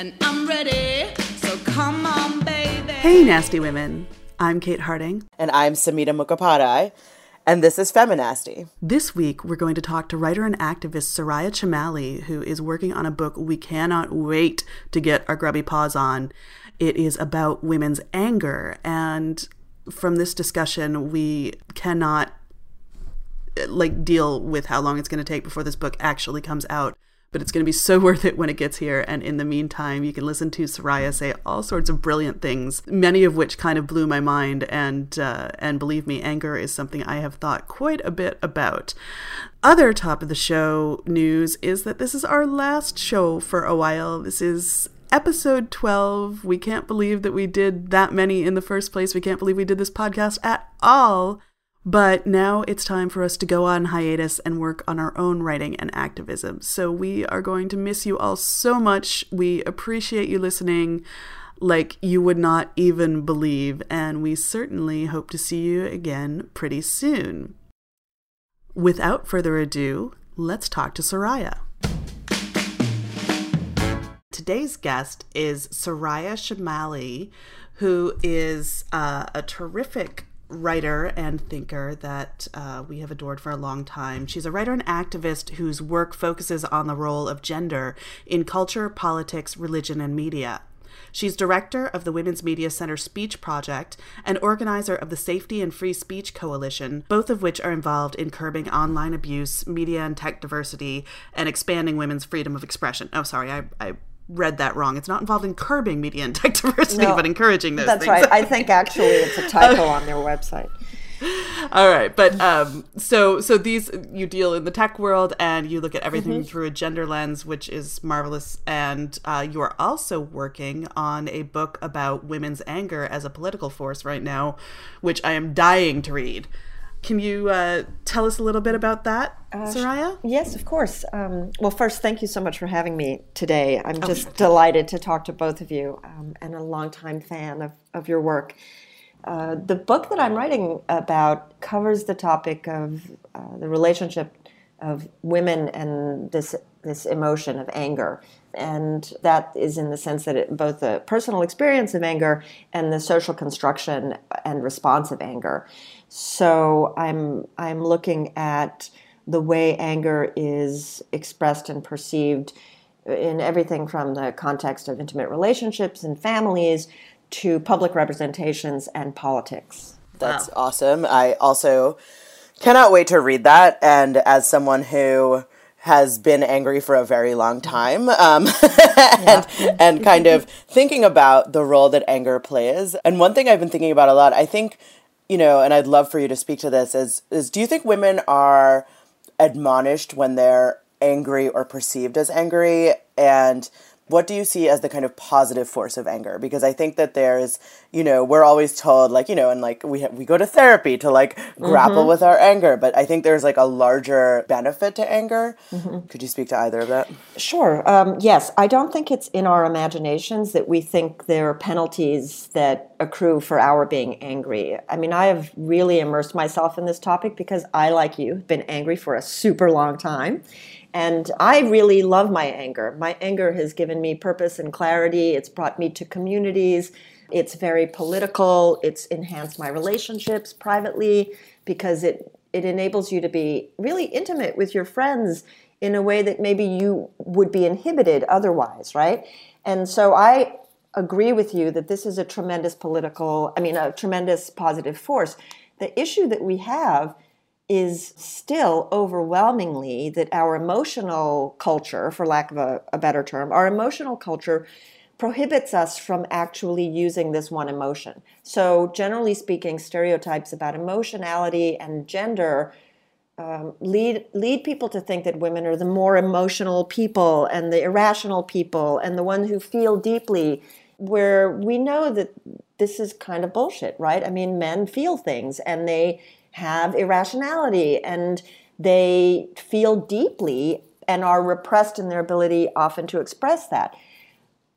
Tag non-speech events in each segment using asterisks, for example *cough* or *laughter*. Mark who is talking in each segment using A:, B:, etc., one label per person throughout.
A: and I'm ready. So come on, baby.
B: Hey, nasty women. I'm Kate Harding.
C: And I'm Samhita Mukhopadhyay. And this is Feminasty.
B: This week, we're going to talk to writer and activist Soraya Chemaly, who is working on a book we cannot wait to get our grubby paws on. It is about women's anger. And from this discussion, we cannot like deal with how long it's going to take before this book actually comes out but it's going to be so *laughs* worth it when it gets here. And in the meantime, you can listen to Soraya say all sorts of brilliant things, many of which kind of blew my mind. And uh, and believe me, anger is something I have thought quite a bit about. Other top of the show news is that this is our last show for a while. This is episode 12. We can't believe that we did that many in the first place. We can't believe we did this podcast at all. But now it's time for us to go on hiatus and work on our own writing and activism. So we are going to miss you all so much. We appreciate you listening like you would not even believe, and we certainly hope to see you again pretty soon. Without further ado, let's talk to Soraya. Today's guest is Soraya Chemaly, who is uh, a terrific writer and thinker that uh, we have adored for a long time. She's a writer and activist whose work focuses on the role of gender in culture, politics, religion, and media. She's director of the Women's Media Center Speech Project and organizer of the Safety and Free Speech Coalition, both of which are involved in curbing online abuse, media and tech diversity, and expanding women's freedom of expression. Oh, sorry, I, I read that wrong. It's not involved in curbing media and *laughs* tech diversity, no, but encouraging those
D: that's
B: things.
D: right. I think actually it's a typo *laughs* on their website.
B: All right, but um, so so these you deal in the tech world and you look at everything mm-hmm. through a gender lens, which is marvelous. And uh, you are also working on a book about women's anger as a political force right now, which I am dying to read. Can you uh, tell us a little bit about that, uh, Soraya?
D: Yes, of course. Um, well, first, thank you so much for having me today. I'm oh, just delighted to talk to both of you um, and a longtime fan of, of your work. Uh, the book that I'm writing about covers the topic of uh, the relationship of women and this this emotion of anger, and that is in the sense that it, both the personal experience of anger and the social construction and response of anger. So I'm I'm looking at the way anger is expressed and perceived in everything from the context of intimate relationships and families to public representations and politics.
C: That's wow. awesome. I also cannot wait to read that. And as someone who has been angry for a very long time um, *laughs* and, yeah. and kind of thinking about the role that anger plays. And one thing I've been thinking about a lot, I think you know, and I'd love for you to speak to this is is do you think women are admonished when they're angry or perceived as angry? And what do you see as the kind of positive force of anger because i think that there's you know we're always told like you know and like we ha- we go to therapy to like mm-hmm. grapple with our anger but i think there's like a larger benefit to anger mm-hmm. could you speak to either of that
D: sure um, yes i don't think it's in our imaginations that we think there are penalties that accrue for our being angry i mean i have really immersed myself in this topic because i like you have been angry for a super long time and I really love my anger. My anger has given me purpose and clarity. It's brought me to communities. It's very political. It's enhanced my relationships privately because it, it enables you to be really intimate with your friends in a way that maybe you would be inhibited otherwise, right? And so I agree with you that this is a tremendous political, I mean, a tremendous positive force. The issue that we have is still overwhelmingly that our emotional culture, for lack of a, a, better term, our emotional culture prohibits us from actually using this one emotion. So, generally speaking, stereotypes about emotionality and gender um, lead lead people to think that women are the more emotional people and the irrational people and the ones who feel deeply. Where we know that this is kind of bullshit, right? I mean, men feel things and they have irrationality and they feel deeply and are repressed in their ability often to express that.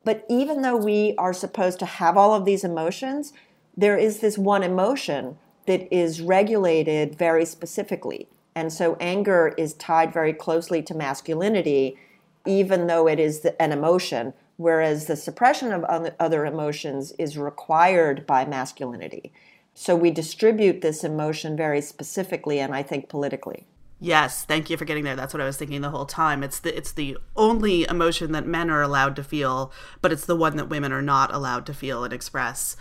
D: But even though we are supposed to have all of these emotions, there is this one emotion that is regulated very specifically. And so anger is tied very closely to masculinity, even though it is an emotion, whereas the suppression of other emotions is required by masculinity. So we distribute this emotion very specifically and I think politically.
B: Yes, thank you for getting there. That's what I was thinking the whole time. It's the it's the only emotion that men are allowed to feel, but it's the one that women are not allowed to feel and express.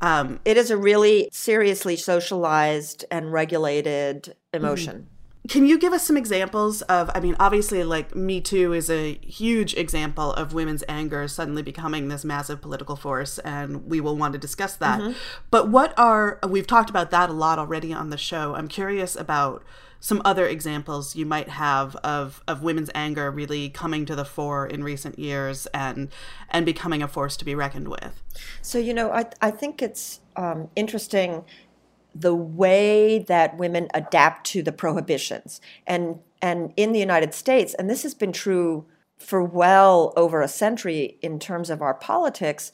D: Um, it is a really seriously socialized and regulated emotion. Mm-hmm.
B: Can you give us some examples of, I mean, obviously, like Me Too is a huge example of women's anger suddenly becoming this massive political force, and we will want to discuss that. Mm-hmm. But what are, we've talked about that a lot already on the show. I'm curious about some other examples you might have of, of women's anger really coming to the fore in recent years and and becoming a force to be reckoned with.
D: So you know, I I think it's um, interesting the way that women adapt to the prohibitions and and in the United States, and this has been true for well over a century in terms of our politics.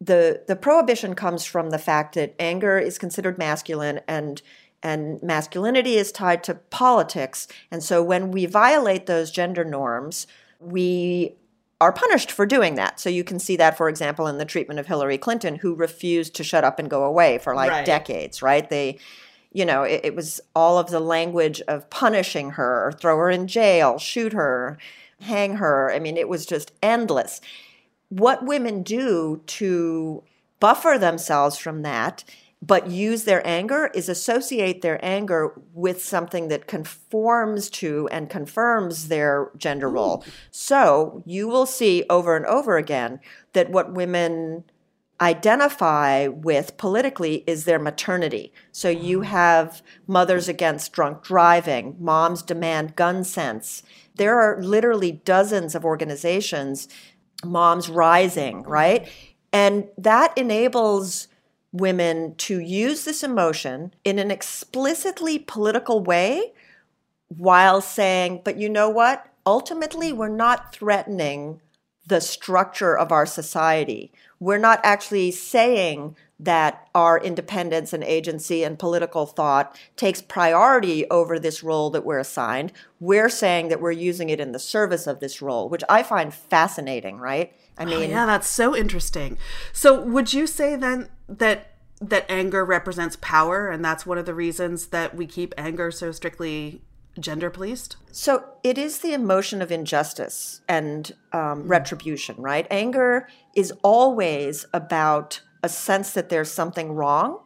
D: The, the prohibition comes from the fact that anger is considered masculine and and masculinity is tied to politics. And so when we violate those gender norms, we are punished for doing that. So you can see that, for example, in the treatment of Hillary Clinton, who refused to shut up and go away for like right. decades, right? They, you know, it, it, was all of the language of punishing her, throw her in jail, shoot her, hang her. I mean, it was just endless. What women do to buffer themselves from that but use their anger is associate their anger with something that conforms to and confirms their gender role. So you will see over and over again that what women identify with politically is their maternity. So you mm. have mothers against drunk driving, moms demand gun sense. There are literally dozens of organizations, Moms Rising, right? And that enables women to use this emotion in an explicitly political way while saying, but you know what? Ultimately, we're not threatening the structure of our society. We're not actually saying that our independence and agency and political thought takes priority over this role that we're assigned. We're saying that we're using it in the service of this role, which I find fascinating, right?
B: I oh, mean, oh, yeah, that's so interesting. So, would you say then that that anger represents power, and that's one of the reasons that we keep anger so strictly gender policed?
D: So it is the emotion of injustice and um, retribution, right? Anger is always about a sense that there's something wrong,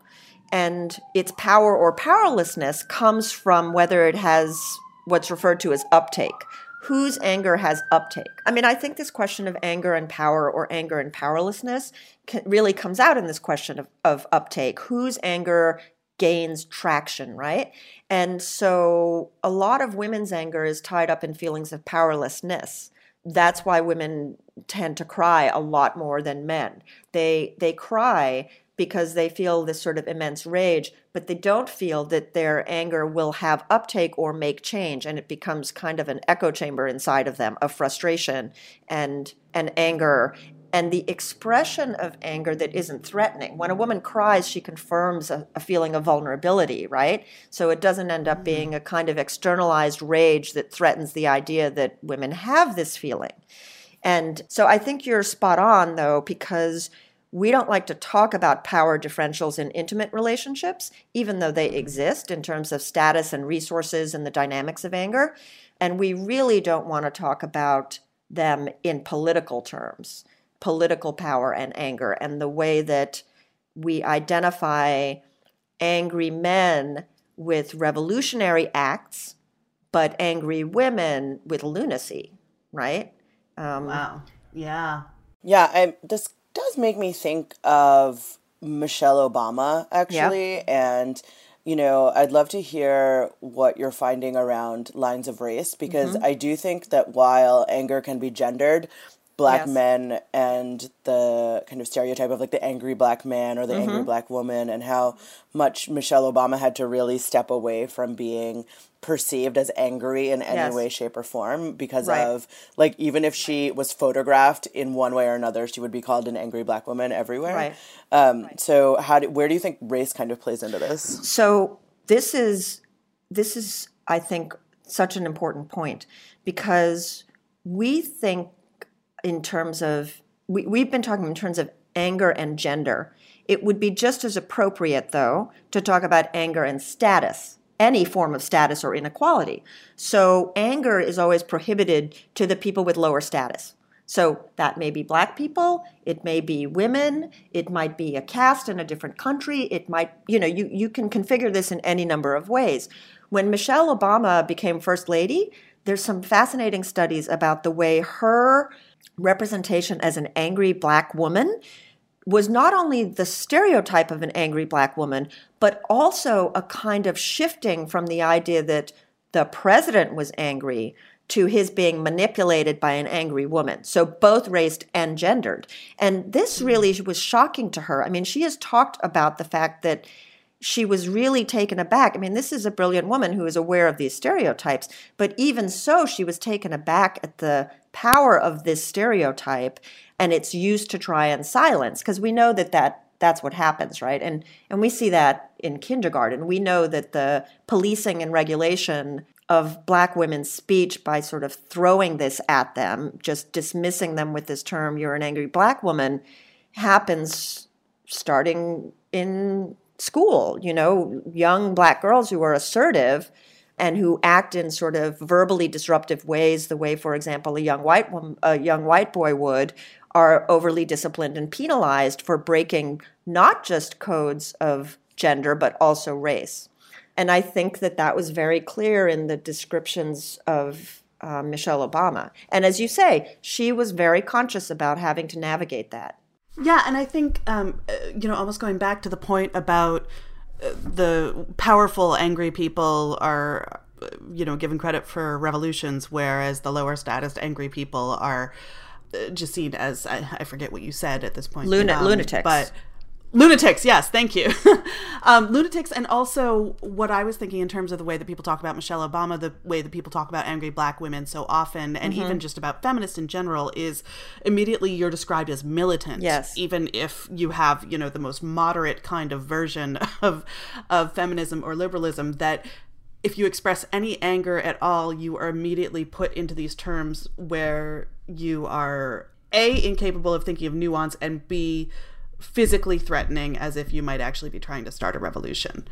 D: and its power or powerlessness comes from whether it has what's referred to as uptake whose anger has uptake. I mean, I think this question of anger and power or anger and powerlessness can, really comes out in this question of, of uptake. Whose anger gains traction, right? And so a lot of women's anger is tied up in feelings of powerlessness. That's why women tend to cry a lot more than men. They they cry because they feel this sort of immense rage, but they don't feel that their anger will have uptake or make change, and it becomes kind of an echo chamber inside of them of frustration and and anger and the expression of anger that isn't threatening. When a woman cries, she confirms a, a, feeling of vulnerability, right? So it doesn't end up mm-hmm. being a kind of externalized rage that threatens the idea that women have this feeling. And so I think you're spot on, though, because we don't like to talk about power differentials in intimate relationships, even though they exist in terms of status and resources and the dynamics of anger. And we really don't want to talk about them in political terms, political power and anger, and the way that we identify angry men with revolutionary acts, but angry women with lunacy, right?
B: Um, wow. Yeah.
C: Yeah. I, this does make me think of Michelle Obama, actually. And, you know, I'd love to hear what you're finding around lines of race because mm-hmm. I do think that while anger can be gendered, black yes. men and the kind of stereotype of like the angry black man or the mm-hmm. angry black woman and how much Michelle Obama had to really step away from being perceived as angry in any yes. way shape or form because right. of like even if she was photographed in one way or another she would be called an angry black woman everywhere right. Um, right. so how do, where do you think race kind of plays into this
D: so this is this is i think such an important point because we think in terms of we, we've been talking in terms of anger and gender. It would be just as appropriate, though, to talk about anger and status, any form of status or inequality. So, anger is always prohibited to the people with lower status. So, that may be black people, it may be women, it might be a caste in a different country, it might, you know, you, you can configure this in any number of ways. When Michelle Obama became First Lady, there's some fascinating studies about the way her representation as an angry black woman was not only the stereotype of an angry black woman, but also a kind of shifting from the idea that the president was angry to his being manipulated by an angry woman. So both raced and gendered. And this hmm. really was shocking to her. I mean, she has talked about the fact that she was really taken aback. I mean, this is a brilliant woman who is aware of these stereotypes, but even so, she was taken aback at the power of this stereotype and its use to try and silence because we know that that that's what happens right and and we see that in kindergarten we know that the policing and regulation of black women's speech by sort of throwing this at them just dismissing them with this term you're an angry black woman happens starting in school you know young black girls who are assertive and who act in sort of verbally disruptive ways the way for example a young white a young white boy would are overly disciplined and penalized for breaking not just codes of gender but also race. And i think that that was very clear in the descriptions of uh, michelle obama. And as you say she was very conscious about having to navigate that
B: yeah and i think um, uh, you know almost going back to the point about uh, the powerful angry people are uh, you know given credit for revolutions whereas the lower status angry people are just seen as I, I, forget what you said at this point.
D: Luna, um, lunatics,
B: but lunatics. Yes, thank you. *laughs* um, lunatics, and also what I was thinking in terms of the way that people talk about Michelle Obama, the way that people talk about angry black women so often, and mm-hmm. even just about feminists in general, is immediately you're described as militant.
D: Yes,
B: even if you have you know the most moderate kind of version *laughs* of of feminism or liberalism that if you express any anger at all, you are immediately put into these terms where you are A, incapable of thinking of nuance, and B, physically threatening as if you might actually be trying to start a revolution.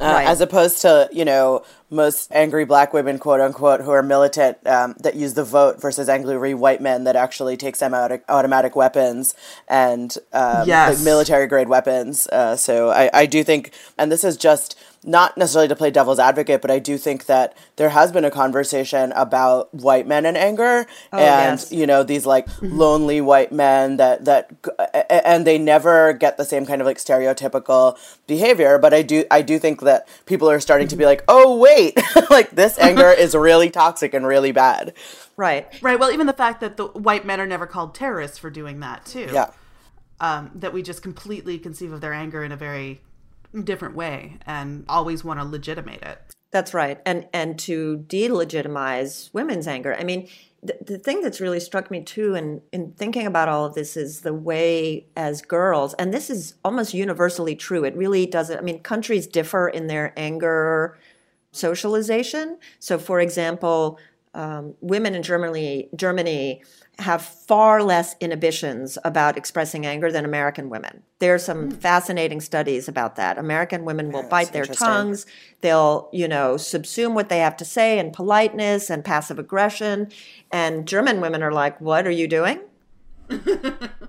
C: Uh, right. As opposed to, you know, most angry black women, quote unquote, who are militant um, that use the vote versus angry white men that actually take semi automatic weapons and um, yes. like military grade weapons. Uh, so I, I do think, and this is just not necessarily to play devil's advocate, but I do think that there has been a conversation about white men and anger, oh, and yes. you know these like mm-hmm. lonely white men that that, and they never get the same kind of like stereotypical behavior. But I do I do think that people are starting to be like, oh wait, *laughs* like this anger is really toxic and really bad.
D: Right,
B: right. Well, even the fact that the white men are never called terrorists for doing that too.
C: Yeah.
B: Um, that we just completely conceive of their anger in a very different way and always want to legitimate it.
D: That's right. And and to delegitimize women's anger. I mean, the, the thing that's really struck me too in, in thinking about all of this is the way as girls, and this is almost universally true. It really doesn't I mean, countries differ in their anger socialization. So for example, um, women in Germany Germany have far less inhibitions about expressing anger than American women. There are some mm. fascinating studies about that. American women will yeah, bite their tongues. They'll, you know, subsume what they have to say in politeness and passive aggression. And German women are like, "What are you doing?"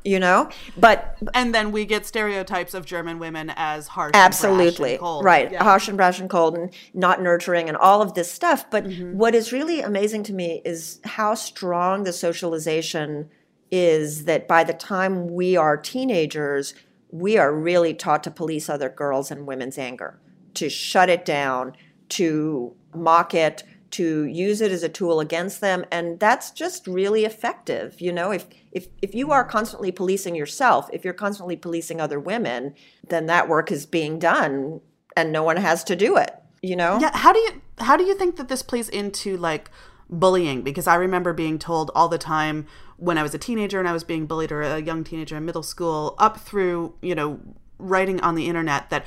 D: You know? But
B: and then we get stereotypes of german women as harsh
D: absolutely.
B: and
D: right. Yeah. harsh and brash and cold and not nurturing and all of this stuff. But mm-hmm. what is really amazing to me is how strong the socialization is that by the time we are teenagers we are really taught to police other girls and women's anger to shut it down to mock it to use it as a tool against them and that's just really effective you know? If if if you are constantly policing yourself if you're constantly policing other women then that work is being done and no one has to do it you know?
B: Yeah how do you how do you think that this plays into like bullying? Because i remember being told all the time when i was a teenager and i was being bullied or a young teenager in middle school up through you know writing on the internet that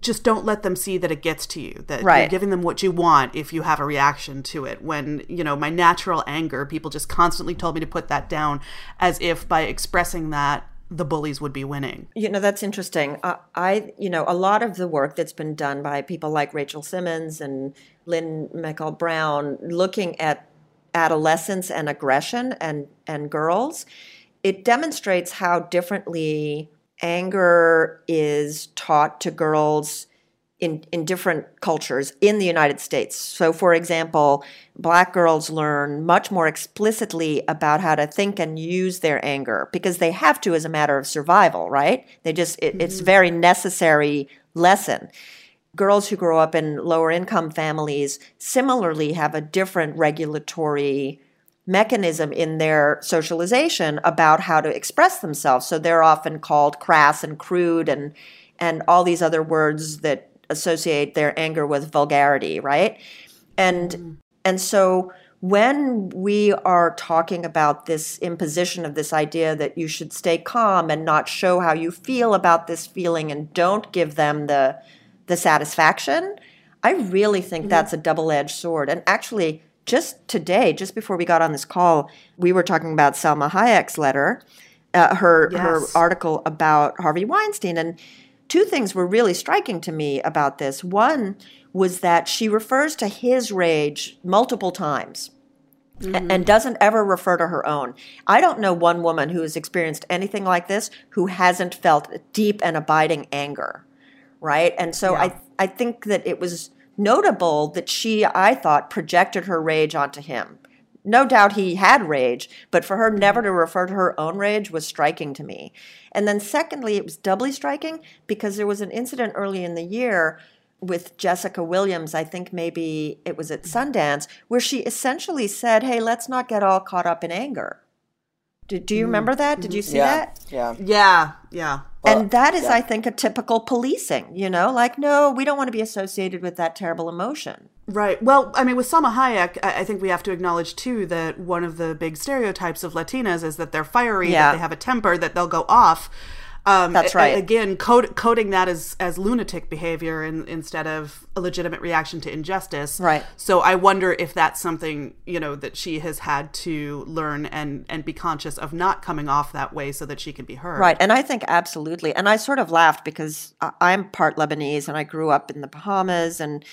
B: just don't let them see that it gets to you that you're giving them what you want if you have a reaction to it. When you know my natural anger people just constantly told me to put that down as if by expressing that the bullies would be winning.
D: You know, that's interesting. Uh, I, you know, a lot of the work that's been done by people like Rachel Simmons and Lynn McCall Brown looking at adolescence and aggression and, and girls, it demonstrates how differently anger is taught to girls in, in different cultures in the United States. So, for example, black girls learn much more explicitly about how to think and use their anger because they have to as a matter of survival, right? They just, it, it's mm-hmm. very necessary lesson. Girls who grow up in lower income families similarly have a different regulatory mechanism in their socialization about how to express themselves. So they're often called crass and crude and and all these other words that associate their anger with vulgarity, right? And mm-hmm. and so when we are talking about this imposition of this idea that you should stay calm and not show how you feel about this feeling and don't give them the the satisfaction, I really think mm-hmm. that's a double-edged sword. And actually just today, just before we got on this call, we were talking about Salma Hayek's letter, uh, her her article about Harvey Weinstein, and two things were really striking to me about this. One was that she refers to his rage multiple times. a- And doesn't ever refer to her own. I don't know one woman who has experienced anything like this who hasn't felt deep and abiding anger, right? And so I, I think that it was notable that she, I thought, projected her rage onto him. No doubt he had rage, but for her never to refer to her own rage was striking to me. And then, secondly, it was doubly striking because there was an incident early in the year with Jessica Williams, I think maybe it was at Sundance, where she essentially said, Hey, let's not get all caught up in anger. Do, do you mm. remember that? Did you see
C: Yeah.
D: that?
C: Yeah.
B: yeah yeah
D: and that is, I think, a typical policing, you know, like, no, we don't want to be associated with that terrible emotion.
B: Right. Well, I mean, with Salma Hayek, I I think we have to acknowledge too that one of the big stereotypes of Latinas is that they're fiery,
D: Yeah.
B: that they have a temper, that they'll go off. Um,
D: That's right.
B: Again, code, coding that as as lunatic behavior in, instead of a legitimate reaction to injustice.
D: Right.
B: So I wonder if that's something you know that she has had to learn and and be conscious of not coming off that way so that she can be heard.
D: Right. And I think absolutely. And I sort of laughed because I- I'm part Lebanese and I grew up in the Bahamas and,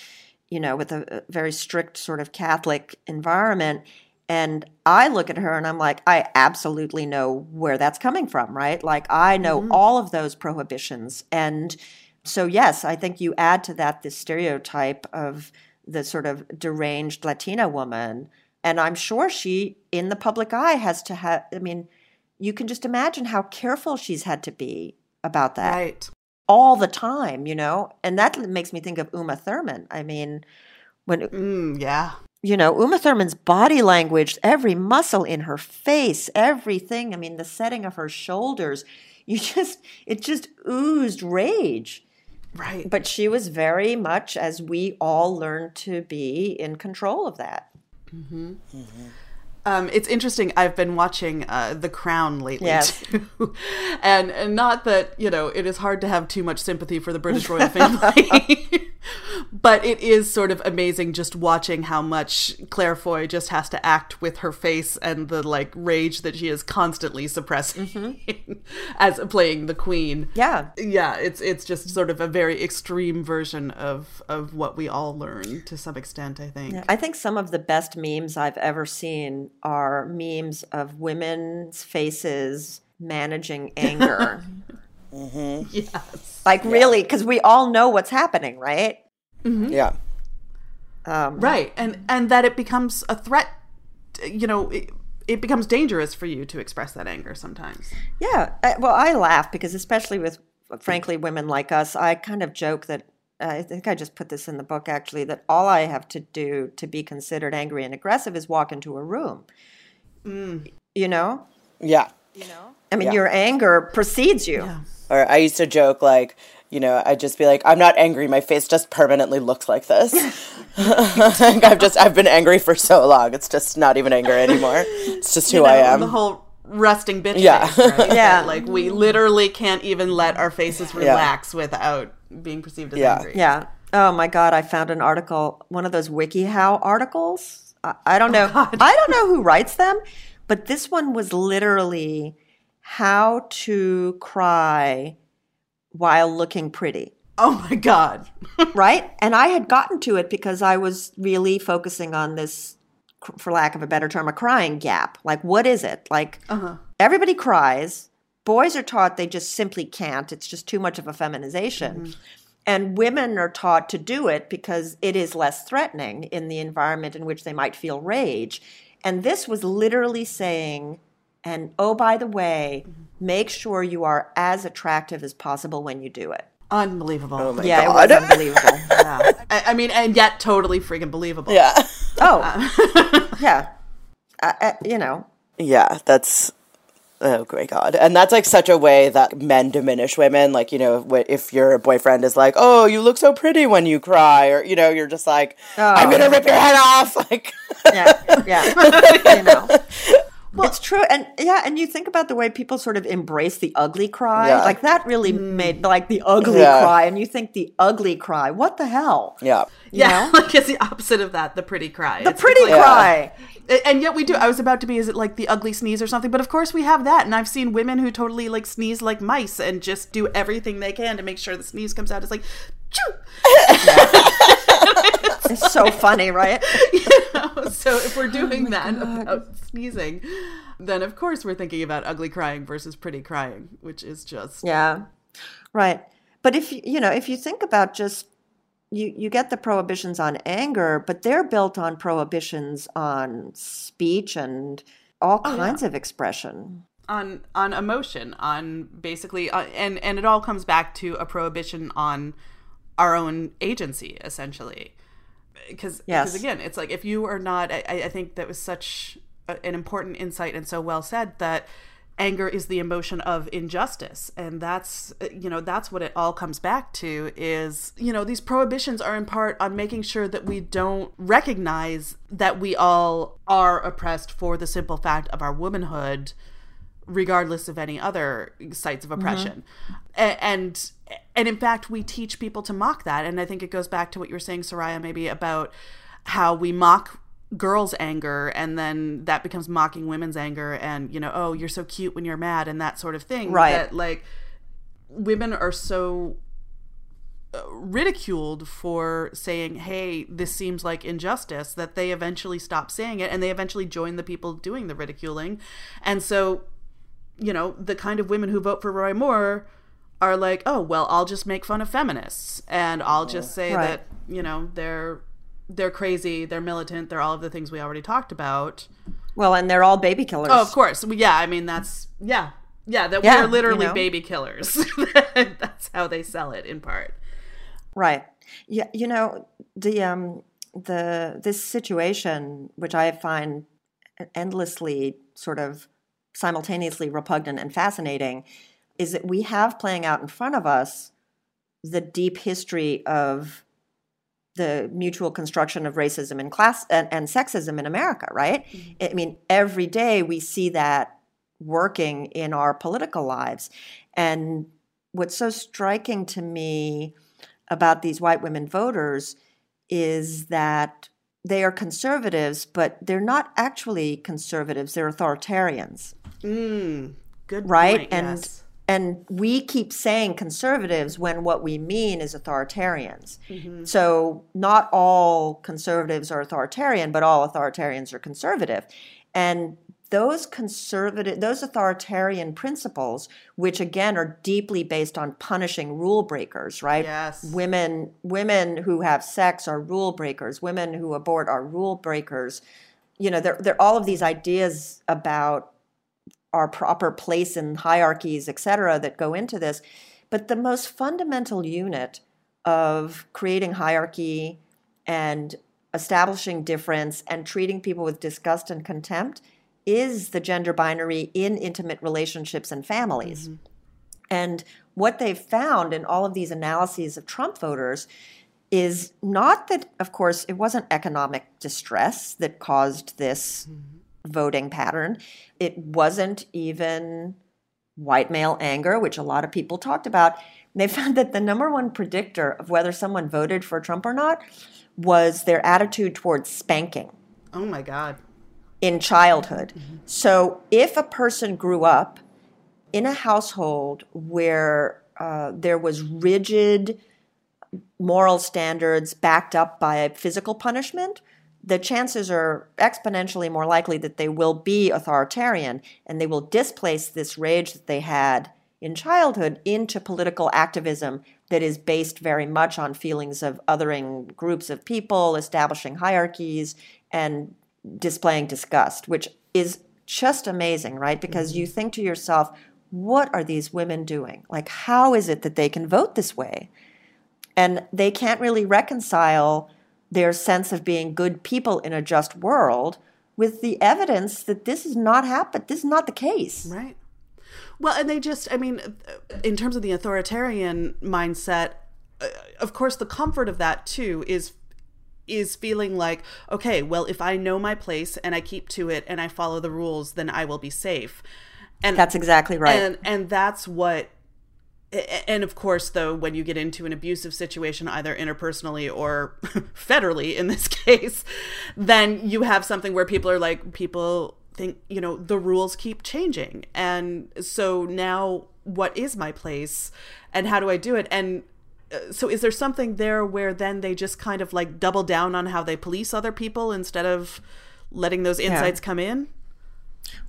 D: you know, with a very strict sort of Catholic environment. And I look at her and I'm like, I absolutely know where that's coming from, right? Like, I know all of those prohibitions. And so, yes, I think you add to that this stereotype of the sort of deranged Latina woman. And I'm sure she, in the public eye, has to have, I mean, you can just imagine how careful she's had to be about that
B: Right.
D: all the time, you know? And that makes me think of Uma Thurman. I mean, when,
B: Mm, yeah.
D: You know, Uma Thurman's body language, every muscle in her face, everything, I mean, the setting of her shoulders, you *laughs* just, it just oozed rage.
B: Right.
D: But she was very much, as we all learned to be, in control of that. Mm-hmm.
B: Um, it's interesting. I've been watching uh, The Crown lately
D: Yes.
B: too, *laughs* and and not that you know it is hard to have too much sympathy for the British royal family, *laughs* but it is sort of amazing just watching how much Claire Foy just has to act with her face and the like rage that she is constantly suppressing mm-hmm. *laughs* as playing the Queen.
D: Yeah.
B: Yeah, it's it's just sort of a very extreme version of of what we all learn to some extent. I think.
D: I think some of the best memes I've ever seen are memes of women's faces managing anger. *laughs* Mm-hmm. *laughs*
B: Yes.
D: like, really, because we all know what's happening, right? Mm-hmm.
C: Yeah.
D: Um,
B: right and and that it becomes a threat you know it, it becomes dangerous for you to express that anger sometimes
D: Yeah. I, well, I laugh because, especially with, frankly, women like us, I kind of joke that I think I just put this in the book actually that all I have to do to be considered angry and aggressive is walk into a room. Mm. You know?
C: Yeah. You know?
D: I mean,
C: Yeah.
D: your anger precedes you.
C: Or I used to joke like, you know, I'd just be like, I'm not angry. My face just permanently looks like this. like *laughs* I've just, I've been angry for so long. It's just not even anger anymore. It's just who
B: You know,
C: I am.
B: the whole resting bitch
C: Yeah.
B: face, right?
D: Yeah.
B: That, like we literally can't even let our faces relax without being perceived as
C: Yeah.
B: angry.
D: Yeah. Oh my God! I found an article, one of those WikiHow articles. I, I don't oh know. I don't know who writes them, but this one was literally how to cry while looking pretty.
B: Oh my god. *laughs*
D: right? And I had gotten to it because I was really focusing on this, for lack of a better term, a crying gap. Like, what is it? Like, uh-huh. everybody cries. Boys are taught they just simply can't. It's just too much of a feminization. And women are taught to do it because it is less threatening in the environment in which they might feel rage. And this was literally saying, and oh, by the way, make sure you are as attractive as possible when you do it.
B: Unbelievable.
C: Oh my
D: yeah,
C: God.
D: it was unbelievable. *laughs*
B: yeah. I, I mean, and yet totally freaking believable.
C: Yeah.
D: Oh, *laughs* yeah. Uh, uh, you know,
C: Yeah, that's oh great god, and that's like such a way that men diminish women. Like you know, if your boyfriend is like, "Oh, you look so pretty when you cry," or you know, you're just like, "I'm gonna rip your head off." *laughs* Like,
D: yeah, yeah. you know, it's true, and yeah, and you think about the way people sort of embrace the ugly cry,
C: Yeah.
D: like that really mm. made like the ugly
C: Yeah.
D: cry, and you think the ugly cry, what the hell?
C: yeah,
B: Yeah,
D: know? *laughs*
B: like it's the opposite of that, the pretty cry.
D: The
B: It's-
D: pretty
B: it's like-
D: cry.
B: and yet we do. I was about to be, is it like the ugly sneeze or something? But of course we have that, and I've seen women who totally like sneeze like mice and just do everything they can to make sure the sneeze comes out. It's like, choo. *laughs* *laughs*
D: It's so funny, right? *laughs*
B: You know? So if we're doing that about sneezing, then of course we're thinking about ugly crying versus pretty crying, which is just
D: Yeah, right. But if you you know if you think about just you you get the prohibitions on anger, but they're built on prohibitions on speech and all kinds of expression.
B: on on emotion on basically uh, and and it all comes back to a prohibition on our own agency essentially because
D: Yes.
B: again it's like if you are not i, I think that was such a, an important insight and so well said that anger is the emotion of injustice and that's you know that's what it all comes back to is you know these prohibitions are in part on making sure that we don't recognize that we all are oppressed for the simple fact of our womanhood regardless of any other sites of oppression. A- and and in fact we teach people to mock that. And i think it goes back to what you were saying soraya maybe about how we mock girls anger and then that becomes mocking women's anger and you know oh you're so cute when you're mad and that sort of thing
D: Right.
B: that like women are so uh, ridiculed for saying hey this seems like injustice that they eventually stop saying it and they eventually join the people doing the ridiculing. And so you know, the kind of women who vote for Roy Moore are like, oh, well, I'll just make fun of feminists and I'll just say
D: Right.
B: that, you know, they're they're crazy, they're militant, they're all of the things we already talked about.
D: Well, and they're all baby killers.
B: Oh, of course. Yeah, I mean that's yeah. Yeah, that
D: Yeah,
B: we're literally
D: you know.
B: baby killers. *laughs* that's how they sell it in part.
D: Right. Yeah, you know, the um the this situation which I find endlessly sort of simultaneously repugnant and fascinating is that we have playing out in front of us the deep history of the mutual construction of racism and class and, and sexism in America, right? Mm-hmm. I mean, every day we see that working in our political lives. And what's so striking to me about these white women voters is that they are conservatives, but they're not actually conservatives, they're authoritarians
B: Mm, good
D: right?
B: point,
D: and
B: yes.
D: and we keep saying conservatives when what we mean is authoritarians. So not all conservatives are authoritarian but all authoritarians are conservative. And those conservative those authoritarian principles which again are deeply based on punishing rule breakers right?
B: Yes.
D: women women who have sex are rule breakers. Women who abort are rule breakers. You know there there are all of these ideas about our proper place in hierarchies, et cetera, that go into this. But the most fundamental unit of creating hierarchy and establishing difference and treating people with disgust and contempt is the gender binary in intimate relationships and families. Mm-hmm. And what they've found in all of these analyses of Trump voters is not that, of course, it wasn't economic distress that caused this mm-hmm. Voting pattern. It wasn't even white male anger, which a lot of people talked about, They *laughs* found that the number one predictor of whether someone voted for Trump or not was their attitude towards spanking
B: Oh my God.
D: in childhood. So if a person grew up in a household where uh, there was rigid moral standards backed up by physical punishment, the chances are exponentially more likely that they will be authoritarian and they will displace this rage that they had in childhood into political activism that is based very much on feelings of othering groups of people, establishing hierarchies, and displaying disgust, which is just amazing, right? Because mm-hmm. you think to yourself, what are these women doing? Like, how is it that they can vote this way? And they can't really reconcile their sense of being good people in a just world with the evidence that this is not happen. This is not the case.
B: Right. Well, and they just, I mean, in terms of the authoritarian mindset, uh, of course, the comfort of that too is is feeling like okay well if i know my place and i keep to it and i follow the rules then i will be safe and
D: That's exactly right.
B: and and that's what and of course though when you get into an abusive situation either interpersonally or *laughs* federally in this *laughs* case then you have something where people are like people think you know the rules keep changing. And so now what is my place and how do i do it? And uh, so is there something there where then they just kind of like double down on how they police other people instead of letting those insights come in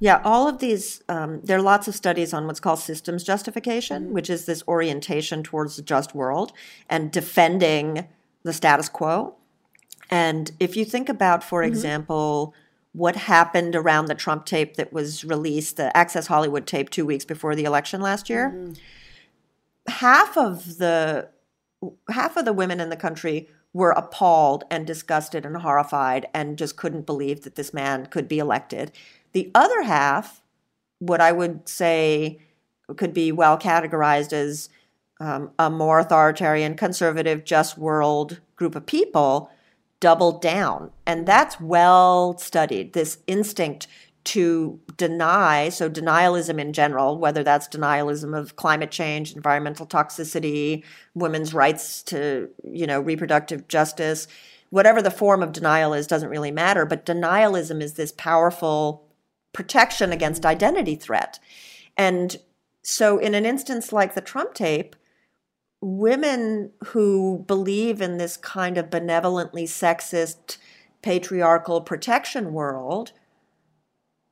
D: Yeah, all of these, um, there are lots of studies on what's called systems justification, mm-hmm. which is this orientation towards the just world and defending the status quo. And if you think about, for mm-hmm. example, what happened around the Trump tape that was released, the Access Hollywood tape two weeks before the election last year, mm-hmm. half of the half of the women in the country were appalled and disgusted and horrified and just couldn't believe that this man could be elected. The other half, what I would say could be well categorized as um, a more authoritarian, conservative, just world group of people, doubled down. And that's well studied, this instinct to deny, so denialism in general, whether that's denialism of climate change, environmental toxicity, women's rights to, you know, reproductive justice, whatever the form of denial is doesn't really matter, but denialism is this powerful protection against identity threat. And so in an instance like the Trump tape, women who believe in this kind of benevolently sexist patriarchal protection world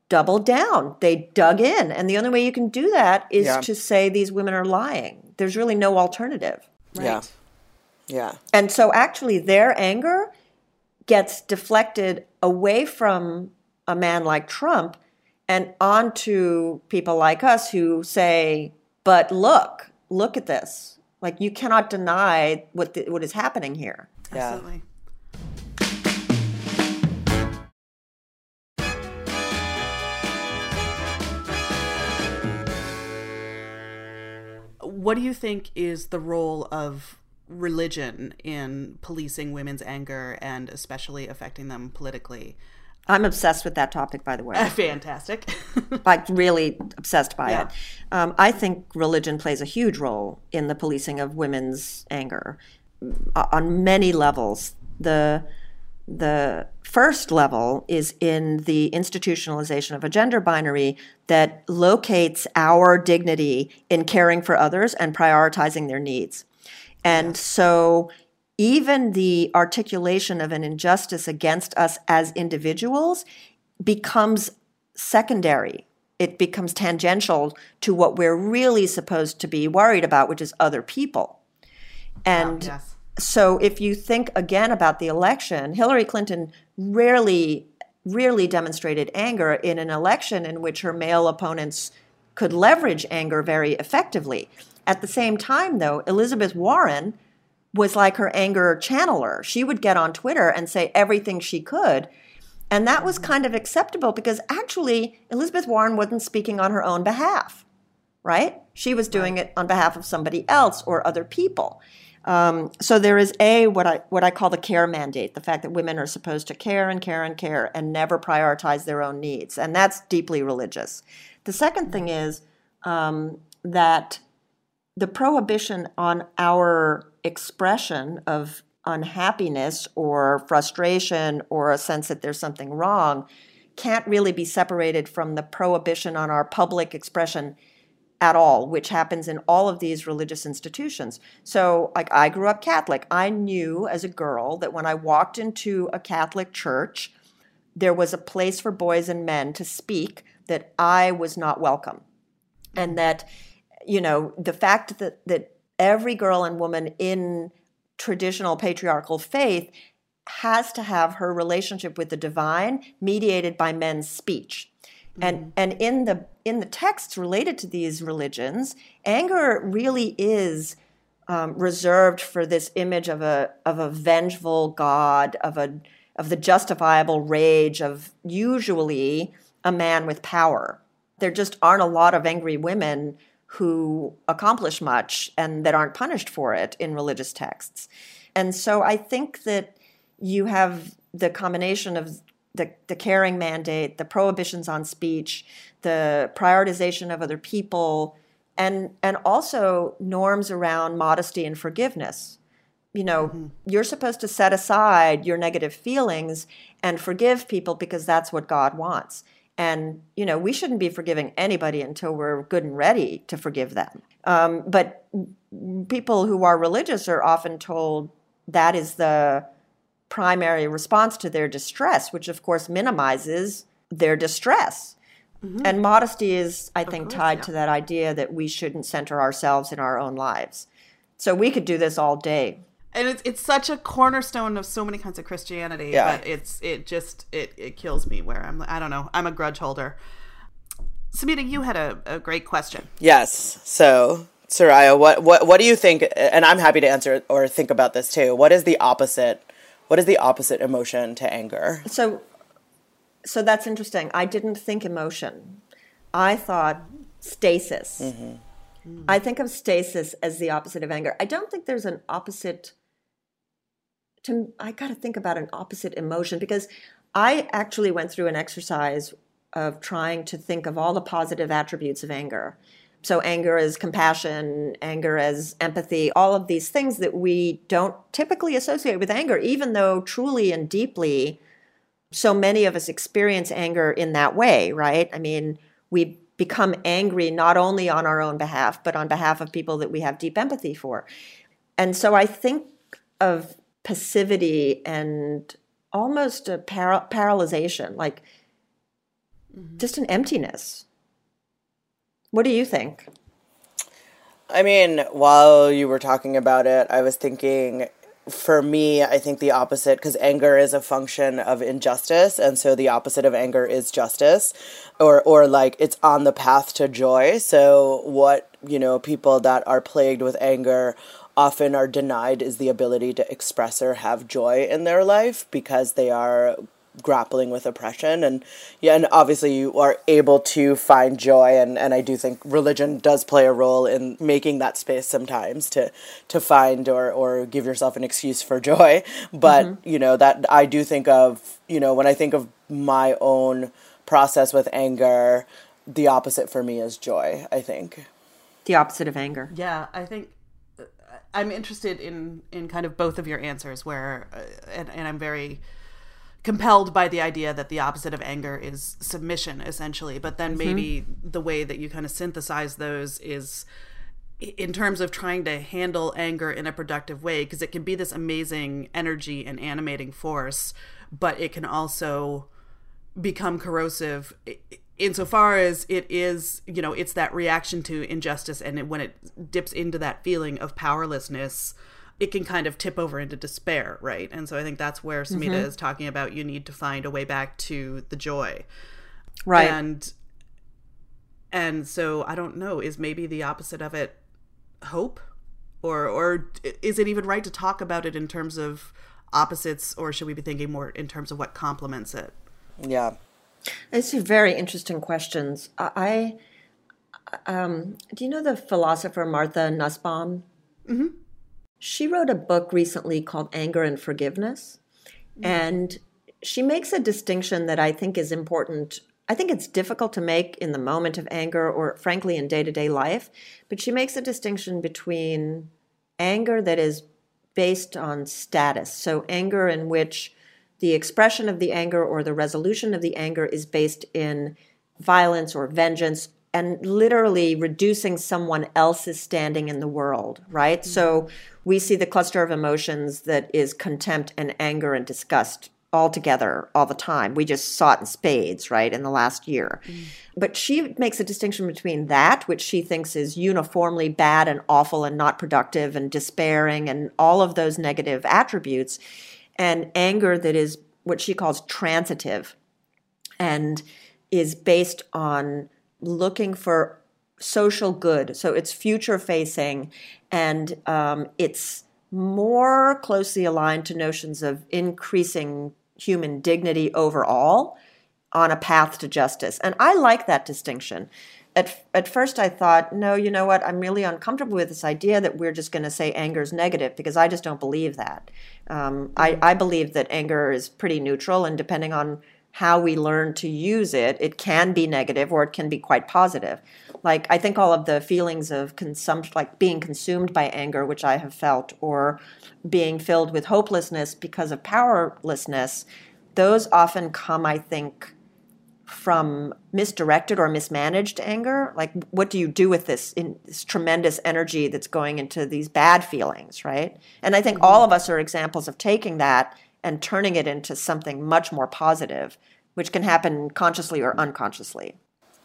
D: doubled down. They dug in. And the only way you can do that is
C: Yeah.
D: to say these women are lying. There's really no alternative.
C: Yeah. Yeah.
D: And so actually their anger gets deflected away from a man like Trump and onto people like us who say, "But look, look at this. Like you cannot deny what the, what is happening here."
C: Yeah.
B: What do you think is the role of religion in policing women's anger and especially affecting them politically?
D: I'm obsessed with that topic, by the way. *laughs*
B: Fantastic. *laughs*
D: like really obsessed by
B: Yeah.
D: it. Um, I think religion plays a huge role in the policing of women's anger uh, on many levels. The the first level is in the institutionalization of a gender binary that locates our dignity in caring for others and prioritizing their needs. And so even the articulation of an injustice against us as individuals becomes secondary. It becomes tangential to what we're really supposed to be worried about, which is other people. And
B: yes.
D: so if you think again about the election, Hillary Clinton rarely rarely demonstrated anger in an election in which her male opponents could leverage anger very effectively. At the same time though, Elizabeth Warren was like her anger channeler. She would get on Twitter and say everything she could. And that was kind of acceptable because actually Elizabeth Warren wasn't speaking on her own behalf, right? She was doing it on behalf of somebody else or other people. Um, so there is a what I what I call the care mandate, the fact that women are supposed to care and care and care and never prioritize their own needs, and that's deeply religious. The second thing is um, that the prohibition on our expression of unhappiness or frustration or a sense that there's something wrong can't really be separated from the prohibition on our public expression at all, which happens in all of these religious institutions. So, like, I grew up Catholic. I knew as a girl that when I walked into a Catholic church, there was a place for boys and men to speak that I was not welcome. And that, you know, the fact that, that every girl and woman in traditional patriarchal faith has to have her relationship with the divine mediated by men's speech. Mm-hmm. And and in the in the texts related to these religions, anger really is um, reserved for this image of a of a vengeful God, of a of the justifiable rage of usually a man with power. There just aren't a lot of angry women who accomplish much and that aren't punished for it in religious texts. And so I think that you have the combination of the, the caring mandate, the prohibitions on speech, the prioritization of other people, and, and also norms around modesty and forgiveness. You know, mm-hmm. you're supposed to set aside your negative feelings and forgive people because that's what God wants. And, you know, we shouldn't be forgiving anybody until we're good and ready to forgive them. Um, but people who are religious are often told that is the primary response to their distress, which of course minimizes their distress. Mm-hmm. And modesty is, I think, course, tied yeah. to that idea that we shouldn't center ourselves in our own lives. So we could do this all day.
B: And it's it's such a cornerstone of so many kinds of Christianity yeah. that it's it just it, it kills me where I'm I don't know I'm a grudge holder. Samhita, you had a, a great question.
C: Yes. So Soraya, what, what what do you think? And I'm happy to answer or think about this too. What is the opposite what is the opposite emotion to anger?
D: So, so that's interesting. I didn't think emotion. I thought stasis. Mm-hmm. I think of stasis as the opposite of anger. I don't think there's an opposite. To I got to think about an opposite emotion because I actually went through an exercise of trying to think of all the positive attributes of anger so anger as compassion, anger as empathy, all of these things that we don't typically associate with anger, even though truly and deeply so many of us experience anger in that way, right? I mean, we become angry not only on our own behalf, but on behalf of people that we have deep empathy for. And so I think of passivity and almost a par- paralyzation, like mm-hmm. just an emptiness what do you think?
C: I mean, while you were talking about it, I was thinking for me, I think the opposite, because anger is a function of injustice, and so the opposite of anger is justice, or or like it's on the path to joy. So what you know, people that are plagued with anger often are denied is the ability to express or have joy in their life because they are grappling with oppression. And yeah and obviously you are able to find joy and and I do think religion does play a role in making that space sometimes to to find or or give yourself an excuse for joy. But mm-hmm. you know that I do think of you know when I think of my own process with anger the opposite for me is joy I think.
D: The opposite of anger.
B: Yeah I think I'm interested in in kind of both of your answers where uh, and, and I'm very compelled by the idea that the opposite of anger is submission essentially but then mm-hmm. maybe the way that you kind of synthesize those is in terms of trying to handle anger in a productive way because it can be this amazing energy and animating force but it can also become corrosive insofar as it is you know it's that reaction to injustice and when it dips into that feeling of powerlessness it can kind of tip over into despair, right? And so I think that's where Samhita mm-hmm. is talking about you need to find a way back to the joy.
D: Right.
B: And and so I don't know, is maybe the opposite of it hope? Or or is it even right to talk about it in terms of opposites or should we be thinking more in terms of what complements it?
C: Yeah.
D: These are very interesting questions. I, um, do you know the philosopher Martha Nussbaum?
B: Mm-hmm.
D: She wrote a book recently called Anger and Forgiveness. Mm-hmm. And she makes a distinction that I think is important. I think it's difficult to make in the moment of anger or frankly in day to day life, but she makes a distinction between anger that is based on status. So, anger in which the expression of the anger or the resolution of the anger is based in violence or vengeance and literally reducing someone else's standing in the world, right? Mm-hmm. So we see the cluster of emotions that is contempt and anger and disgust all together all the time. We just saw it in spades, right, in the last year. Mm. But she makes a distinction between that, which she thinks is uniformly bad and awful and not productive and despairing and all of those negative attributes, and anger that is what she calls transitive and is based on looking for social good. So it's future facing and um, it's more closely aligned to notions of increasing human dignity overall on a path to justice. And I like that distinction. At, at first, I thought, no, you know what? I'm really uncomfortable with this idea that we're just going to say anger is negative because I just don't believe that. Um, I, I believe that anger is pretty neutral, and depending on how we learn to use it, it can be negative or it can be quite positive. Like, I think all of the feelings of consumption, like being consumed by anger, which I have felt, or being filled with hopelessness because of powerlessness, those often come, I think, from misdirected or mismanaged anger. Like, what do you do with this, in, this tremendous energy that's going into these bad feelings, right? And I think mm-hmm. all of us are examples of taking that and turning it into something much more positive, which can happen consciously or unconsciously.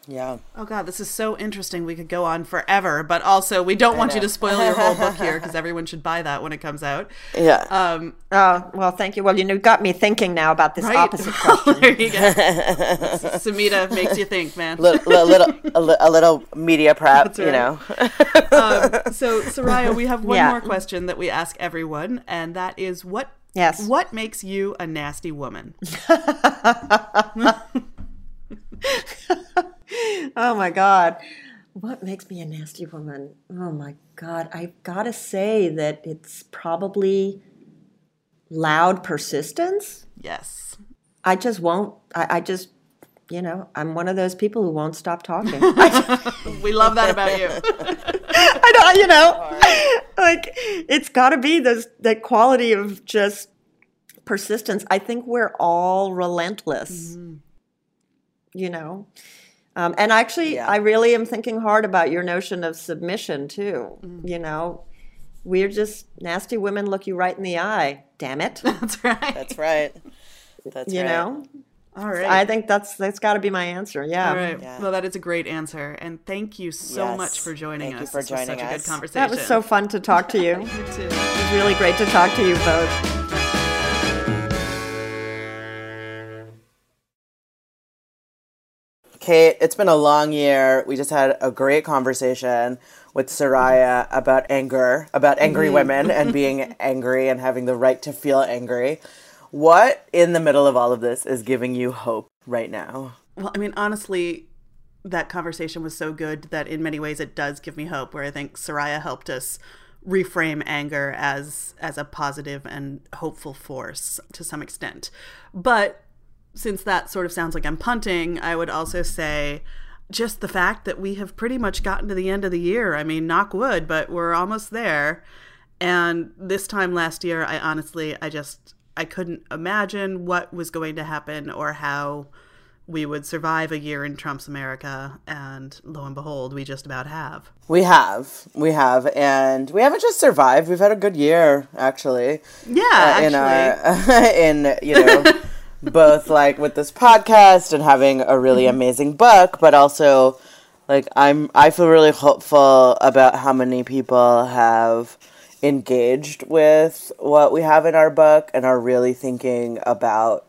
C: Yeah.
B: Oh God, this is so interesting. We could go on forever, but also we don't I want know. you to spoil your whole book here because everyone should buy that when it comes out.
C: Yeah.
B: Um.
D: Oh well, thank you. Well, you know, got me thinking now about this right? opposite *laughs* question. there you go.
B: Samhita makes you think, man.
C: L- l- little, a, a, little media prep, right. you know. *laughs*
B: um, so, Soraya, we have one yeah. more question that we ask everyone, and that is, what
D: Yes.
B: What makes you a nasty woman? *laughs*
D: oh my God. What makes me a nasty woman? Oh my God. I've got to say that it's probably loud persistence.
B: Yes.
D: I just won't, I, I just, you know, I'm one of those people who won't stop talking. *laughs*
B: we love that about you. *laughs*
D: I know, you know, like it's got to be this that quality of just persistence. I think we're all relentless. Mm-hmm. You know, um, and actually, yeah. I really am thinking hard about your notion of submission too. Mm. You know, we're just nasty women look you right in the eye. Damn it. *laughs*
B: That's right.
C: That's right. That's
D: you
C: right.
D: know.
B: All right.
D: I think that's that's got to be my answer. Yeah.
B: All right.
C: Yeah.
B: Well, that is a great answer, and thank you so yes. much for joining
C: thank
B: us.
C: You for joining
B: such
C: us.
B: a good conversation.
D: That was so fun to talk to you. *laughs*
B: you too. It
D: was really great to talk to you both.
C: Kate, it's been a long year. We just had a great conversation with Soraya about anger, about angry mm-hmm. women and being *laughs* angry and having the right to feel angry. What in the middle of all of this is giving you hope right now?
B: Well, I mean, honestly, that conversation was so good that in many ways it does give me hope where I think Soraya helped us reframe anger as as a positive and hopeful force to some extent. But since that sort of sounds like I'm punting, I would also say just the fact that we have pretty much gotten to the end of the year. I mean, knock wood, but we're almost there. And this time last year, I honestly, I just, I couldn't imagine what was going to happen or how we would survive a year in Trump's America. And lo and behold, we just about have.
C: We have. We have. And we haven't just survived. We've had a good year, actually.
B: Yeah, uh, in.
C: Our, *laughs* in, you know. *laughs* both like with this podcast and having a really mm-hmm. amazing book, but also like I'm I feel really hopeful about how many people have engaged with what we have in our book and are really thinking about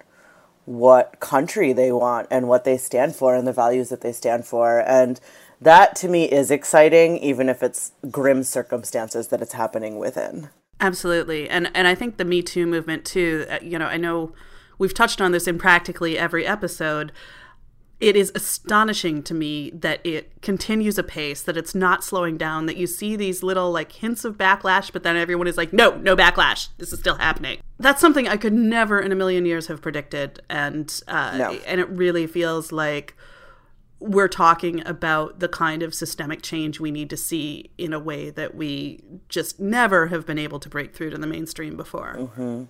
C: what country they want and what they stand for and the values that they stand for. And that to me is exciting even if it's grim circumstances that it's happening within.
B: Absolutely. And and i think the me too movement too uh, you know i know we've touched on this in practically every episode. it is astonishing to me that it continues apace, that it's not slowing down, that you see these little like hints of backlash, but then everyone is like, no, no backlash. This is still happening. That's something I could never in a million years have predicted. And, uh,
C: No.
B: and it really feels like we're talking about the kind of systemic change we need to see in a way that we just never have been able to break through to the mainstream before.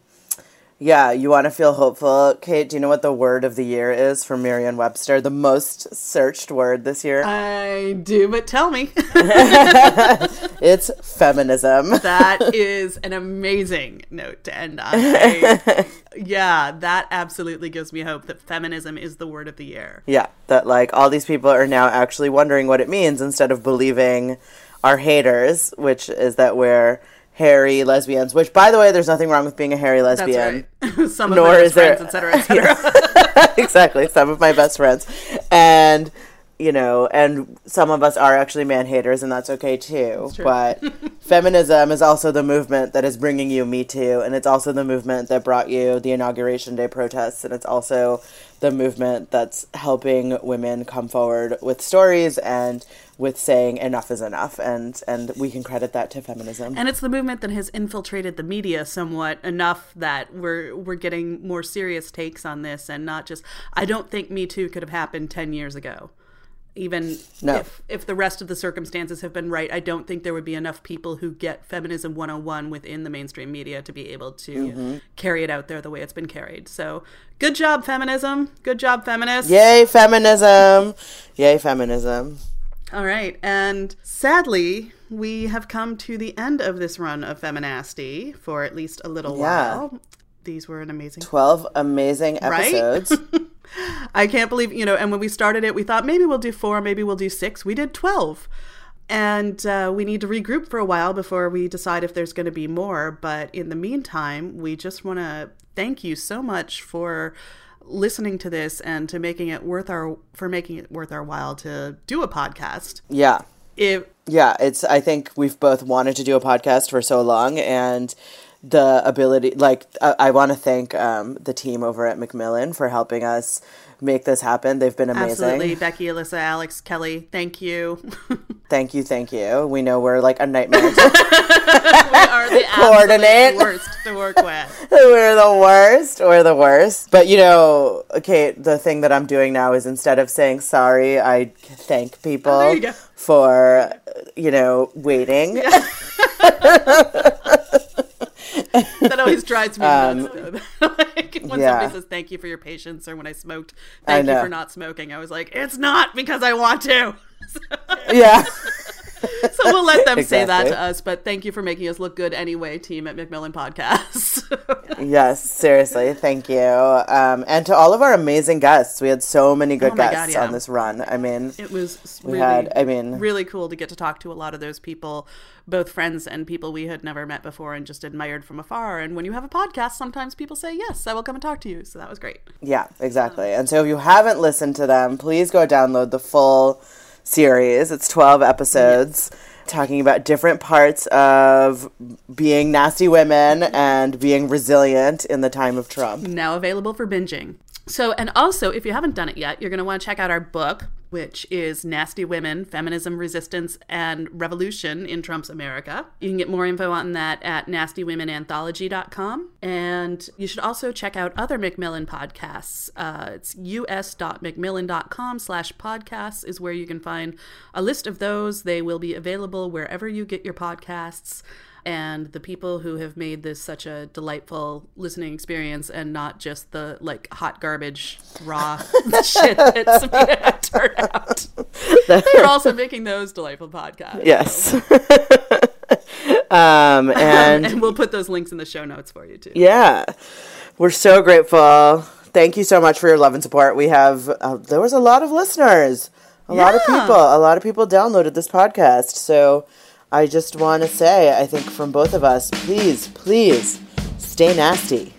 C: Yeah, you want to feel hopeful. Kate, do you know what the word of the year is for Merriam Webster? The most searched word this year?
B: I do, but tell me. *laughs*
C: it's feminism. *laughs*
B: that is an amazing note to end on. I- *laughs* yeah, that absolutely gives me hope that feminism is the word of the year.
C: Yeah, that like all these people are now actually wondering what it means instead of believing our haters, which is that we're hairy lesbians. Which, by the way, there's nothing wrong with being a hairy
B: That's
C: lesbian.
B: right. *laughs* Some of
C: Nor
B: my
C: is there-
B: friends, et cetera, et *laughs* *laughs*
C: exactly, some of my best friends, and you know, and some of us are actually man haters, and that's okay too.
B: true.
C: But feminism is also the movement that is bringing you Me Too, and it's also the movement that brought you the inauguration day protests, and it's also the movement that's helping women come forward with stories and with saying enough is enough, and and we can credit that to feminism.
B: And it's the movement that has infiltrated the media somewhat enough that we're we're getting more serious takes on this and not just I don't think Me Too could have happened 10 years ago. Even
C: No.
B: if if the rest of the circumstances have been right, I don't think there would be enough people who get feminism 101 within the mainstream media to be able to
C: Mm-hmm.
B: carry it out there the way it's been carried. So, good job feminism. Good job feminists.
C: Yay feminism! Yay feminism!
B: All right. And sadly, we have come to the end of this run of Feminasty for at least a little
C: Yeah.
B: while. These were an amazing.
C: Twelve amazing
B: Right?
C: episodes. *laughs*
B: I can't believe, you know, and when we started it, we thought maybe we'll do four, maybe we'll do six. We did 12. And uh, we need to regroup for a while before we decide if there's going to be more. But in the meantime, we just want to thank you so much for listening to this and to making it worth our for making it worth our while to do a podcast.
C: yeah.
B: If
C: Yeah, it's. I think we've both wanted to do a podcast for so long, and the ability, like, I, I want to thank um, the team over at Macmillan for helping us make this happen. They've been amazing.
B: Absolutely. Becky, Alyssa, Alex, Kelly, thank you. *laughs*
C: Thank you, thank you. We know we're like a nightmare. *laughs*
B: we are the
C: Coordinate.
B: worst to work with. *laughs*
C: we're the worst. We're the worst. But you know, Kate, the thing that I'm doing now is instead of saying sorry, I thank people
B: Oh, you
C: for, you know, waiting.
B: That always drives me nuts. though. *laughs* like, when
C: Um, yeah.
B: somebody says thank you for your patience or when I smoked, thank you for not smoking, I was like, it's not because I want to. *laughs*
C: yeah. *laughs* *laughs*
B: so we'll let them say that to us, but thank you for making us look good anyway, team at Macmillan Podcast. *laughs*
C: Yes, seriously, thank you. Um, and to all of our amazing guests. We had so many good
B: Oh my God,
C: guests
B: yeah.
C: on this run. I mean,
B: it was
C: we had, I mean,
B: really cool to get to talk to a lot of those people, both friends and people we had never met before and just admired from afar. And when you have a podcast, sometimes people say, yes, I will come and talk to you. So that was great.
C: yeah, exactly. And so if you haven't listened to them, please go download the full series. It's 12 episodes. Talking about different parts of being nasty women and being resilient in the time of Trump.
B: now available for binging. So, and also, if you haven't done it yet, you're going to want to check out our book, which is Nasty Women Feminism, Resistance, and Revolution in Trump's America. You can get more info on that at nastywomenanthology.com. And you should also check out other Macmillan podcasts. Uh, it's us.macmillan.com slash podcasts is where you can find a list of those. They will be available wherever you get your podcasts and the people who have made this such a delightful listening experience and not just the like hot garbage raw *laughs* *laughs* shit that's made it turn out. They're also making those delightful podcasts.
C: Yes. *laughs* um, and
B: And we'll put those links in the show notes for you too.
C: Yeah, we're so grateful. Thank you so much for your love and support. We have uh, there was a lot of listeners, a lot of people, a lot of people downloaded this podcast. So I just want to say, I think from both of us, please, please stay nasty.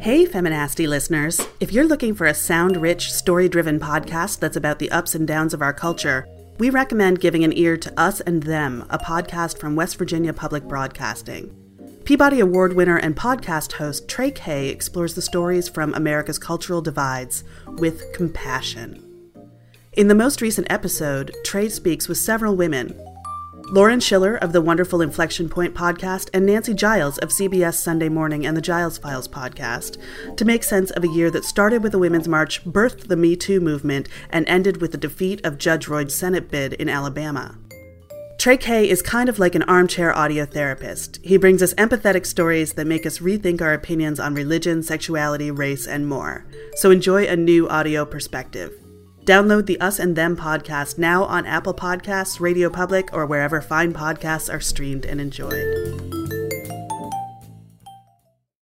B: Hey, Feminasty listeners. If you're looking for a sound rich, story driven podcast that's about the ups and downs of our culture, we recommend giving an ear to Us and Them, a podcast from West Virginia Public Broadcasting. Peabody Award winner and podcast host Trey Kay explores the stories from America's cultural divides with compassion. In the most recent episode, Trey speaks with several women Lauren Schiller of the Wonderful Inflection Point podcast and Nancy Giles of CBS Sunday Morning and the Giles Files podcast to make sense of a year that started with the Women's March, birthed the Me Too movement, and ended with the defeat of Judge Roy's Senate bid in Alabama. Trey Kay is kind of like an armchair audio therapist. He brings us empathetic stories that make us rethink our opinions on religion, sexuality, race, and more. So enjoy a new audio perspective. Download the Us and Them podcast now on Apple Podcasts, Radio Public, or wherever fine podcasts are streamed and enjoyed.